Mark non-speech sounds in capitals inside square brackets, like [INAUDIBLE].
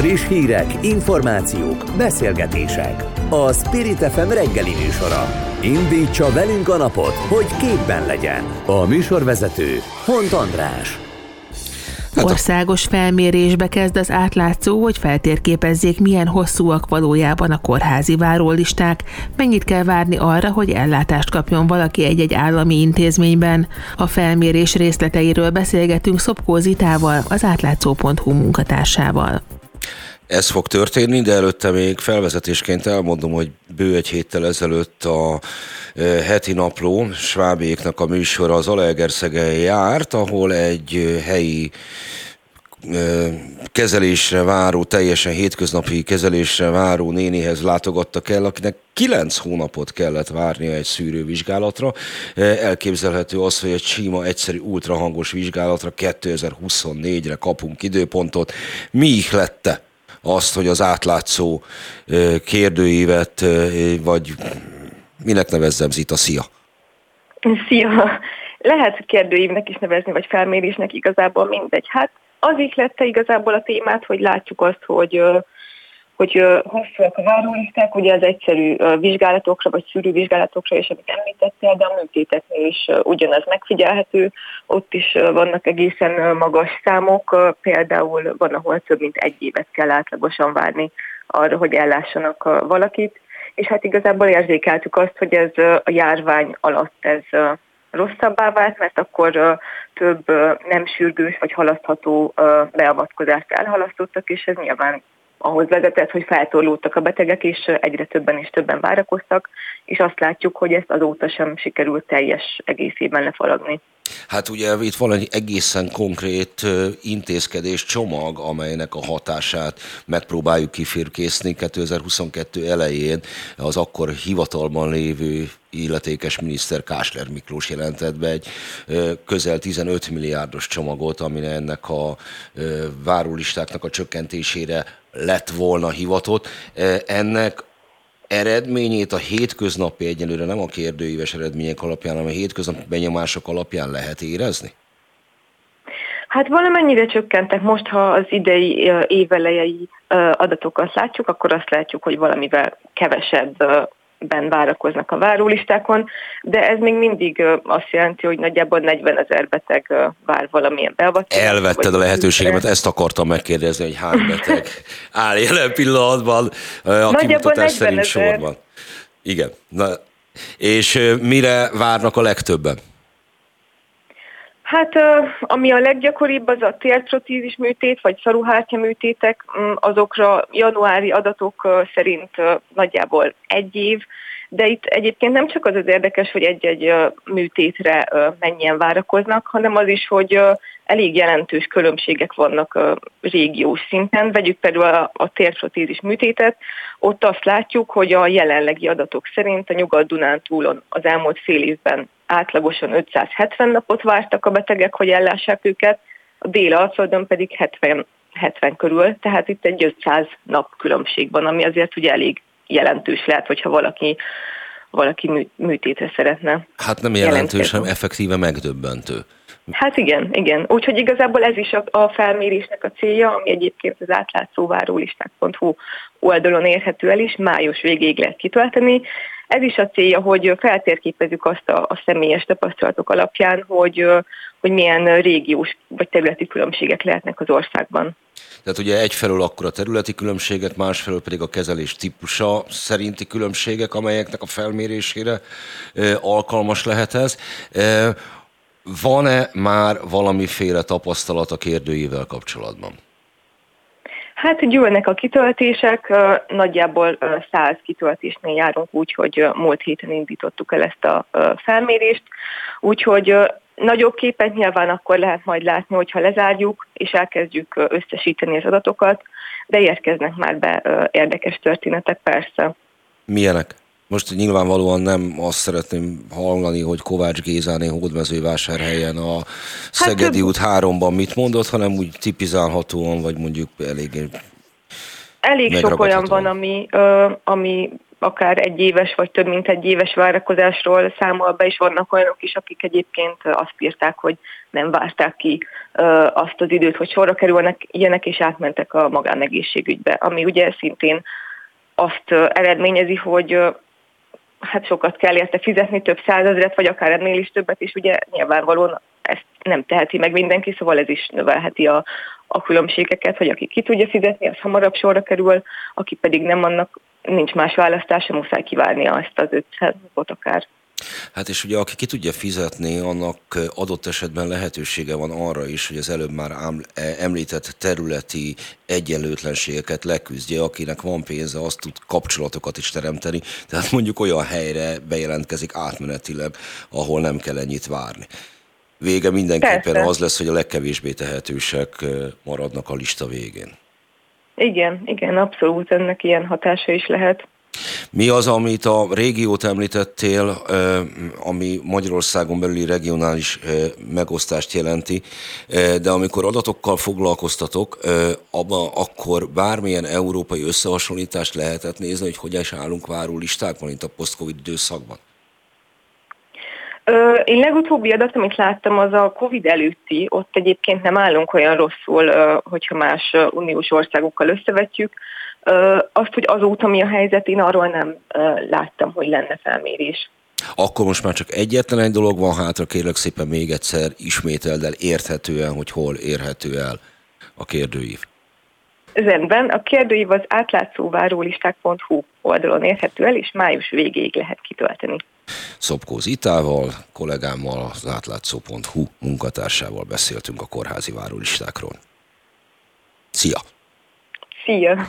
Friss hírek, információk, beszélgetések. A Spirit FM reggeli műsora. Indítsa velünk a napot, hogy képben legyen. A műsorvezető Hont András. Hát Országos felmérésbe kezd az átlátszó, hogy feltérképezzék, milyen hosszúak valójában a kórházi várólisták, mennyit kell várni arra, hogy ellátást kapjon valaki egy-egy állami intézményben. A felmérés részleteiről beszélgetünk Szopkó Zitával, az átlátszó.hu munkatársával. Ez fog történni, de előtte még felvezetésként elmondom, hogy bő egy héttel ezelőtt a e, heti napló Svábéknak a műsora az Alegerszegen járt, ahol egy e, helyi e, kezelésre váró, teljesen hétköznapi kezelésre váró nénihez látogattak el, akinek kilenc hónapot kellett várnia egy szűrővizsgálatra. Elképzelhető az, hogy egy sima, egyszerű, ultrahangos vizsgálatra 2024-re kapunk időpontot. Mi ihlette azt, hogy az átlátszó kérdőívet, vagy minek nevezzem, Zita, szia? Szia! Lehet kérdőívnek is nevezni, vagy felmérésnek igazából mindegy. Hát az lette igazából a témát, hogy látjuk azt, hogy hogy hosszúak a várólisták, ugye az egyszerű vizsgálatokra vagy szűrővizsgálatokra és amit említettél, de a műtéteknél is ugyanaz megfigyelhető. Ott is vannak egészen magas számok, például van, ahol több mint egy évet kell átlagosan várni arra, hogy ellássanak valakit, és hát igazából érzékeltük azt, hogy ez a járvány alatt ez rosszabbá vált, mert akkor több nem sürgős vagy halasztható beavatkozást elhalasztottak, és ez nyilván ahhoz vezetett, hogy feltorlódtak a betegek, és egyre többen és többen várakoztak, és azt látjuk, hogy ezt azóta sem sikerült teljes egészében lefaragni. Hát ugye itt van egy egészen konkrét intézkedés csomag, amelynek a hatását megpróbáljuk kifirkészni 2022 elején az akkor hivatalban lévő illetékes miniszter Kásler Miklós jelentett be egy közel 15 milliárdos csomagot, ami ennek a várólistáknak a csökkentésére lett volna hivatott. Ennek eredményét a hétköznapi egyelőre nem a kérdőíves eredmények alapján, hanem a hétköznapi benyomások alapján lehet érezni? Hát valamennyire csökkentek. Most, ha az idei évelejei adatokat látjuk, akkor azt látjuk, hogy valamivel kevesebb ben várakoznak a várólistákon, de ez még mindig azt jelenti, hogy nagyjából 40 ezer beteg vár valamilyen beavatkozást. Elvetted a lehetőségemet, ezt akartam megkérdezni, hogy hány beteg [LAUGHS] áll jelen pillanatban a kimutatás szerint sorban. Igen. Na, és mire várnak a legtöbben? Hát ami a leggyakoribb, az a térprotízis műtét, vagy szaruhártya műtétek, mm, azokra januári adatok szerint nagyjából egy év, de itt egyébként nem csak az az érdekes, hogy egy-egy műtétre mennyien várakoznak, hanem az is, hogy elég jelentős különbségek vannak régiós szinten. Vegyük például a, a térprotézis műtétet, ott azt látjuk, hogy a jelenlegi adatok szerint a Nyugat-Dunántúlon az elmúlt fél évben átlagosan 570 napot vártak a betegek, hogy ellássák őket, a dél alföldön pedig 70, 70 körül, tehát itt egy 500 nap különbség van, ami azért ugye elég jelentős lehet, hogyha valaki valaki műtétre szeretne. Hát nem jelentős, hanem effektíve megdöbbentő. Hát igen, igen. Úgyhogy igazából ez is a, a felmérésnek a célja, ami egyébként az átlátszóvárólisták.hu oldalon érhető el is, május végéig lehet kitölteni. Ez is a célja, hogy feltérképezzük azt a, a személyes tapasztalatok alapján, hogy, hogy milyen régiós vagy területi különbségek lehetnek az országban. Tehát ugye egyfelől akkor a területi különbségek, másfelől pedig a kezelés típusa szerinti különbségek, amelyeknek a felmérésére alkalmas lehet ez. Van-e már valamiféle tapasztalat a kérdőjével kapcsolatban? Hát gyűlnek a kitöltések, nagyjából 100 kitöltésnél járunk úgy, hogy múlt héten indítottuk el ezt a felmérést, úgyhogy nagyobb képet nyilván akkor lehet majd látni, hogyha lezárjuk, és elkezdjük összesíteni az adatokat, de érkeznek már be érdekes történetek persze. Milyenek? Most nyilvánvalóan nem azt szeretném hallani, hogy Kovács Gézáné hódmezővásárhelyen a hát Szegedi hát, út háromban mit mondott, hanem úgy tipizálhatóan, vagy mondjuk eléggé Elég sok olyan van, ami, ö, ami akár egy éves vagy több mint egy éves várakozásról számol be, és vannak olyanok is, akik egyébként azt írták, hogy nem várták ki azt az időt, hogy sorra kerülnek ilyenek, és átmentek a magánegészségügybe, ami ugye szintén azt eredményezi, hogy hát sokat kell érte fizetni, több százezret, vagy akár ennél is többet, és ugye nyilvánvalóan ezt nem teheti meg mindenki, szóval ez is növelheti a, a különbségeket, hogy aki ki tudja fizetni, az hamarabb sorra kerül, aki pedig nem, annak nincs más választása, muszáj kivárnia azt az 500 napot akár. Hát és ugye aki ki tudja fizetni, annak adott esetben lehetősége van arra is, hogy az előbb már e, említett területi egyenlőtlenségeket leküzdje, akinek van pénze, azt tud kapcsolatokat is teremteni, tehát mondjuk olyan helyre bejelentkezik átmenetileg, ahol nem kell ennyit várni. Vége mindenképpen Persze. az lesz, hogy a legkevésbé tehetősek maradnak a lista végén. Igen, igen, abszolút ennek ilyen hatása is lehet. Mi az, amit a régiót említettél, ami Magyarországon belüli regionális megosztást jelenti, de amikor adatokkal foglalkoztatok, abban akkor bármilyen európai összehasonlítást lehetett nézni, hogy hogyan is állunk váró listákban, mint a post-covid időszakban? Én legutóbbi adat, amit láttam, az a Covid előtti, ott egyébként nem állunk olyan rosszul, hogyha más uniós országokkal összevetjük. Azt, hogy azóta mi a helyzet, én arról nem láttam, hogy lenne felmérés. Akkor most már csak egyetlen egy dolog van hátra, kérlek szépen még egyszer ismételd el érthetően, hogy hol érhető el a kérdőív. Zenben a kérdőív az átlátszóvárólisták.hu oldalon érhető el, és május végéig lehet kitölteni. Szopkó Zitával, kollégámmal, az átlátszó.hu munkatársával beszéltünk a kórházi várólistákról. Szia! Szia!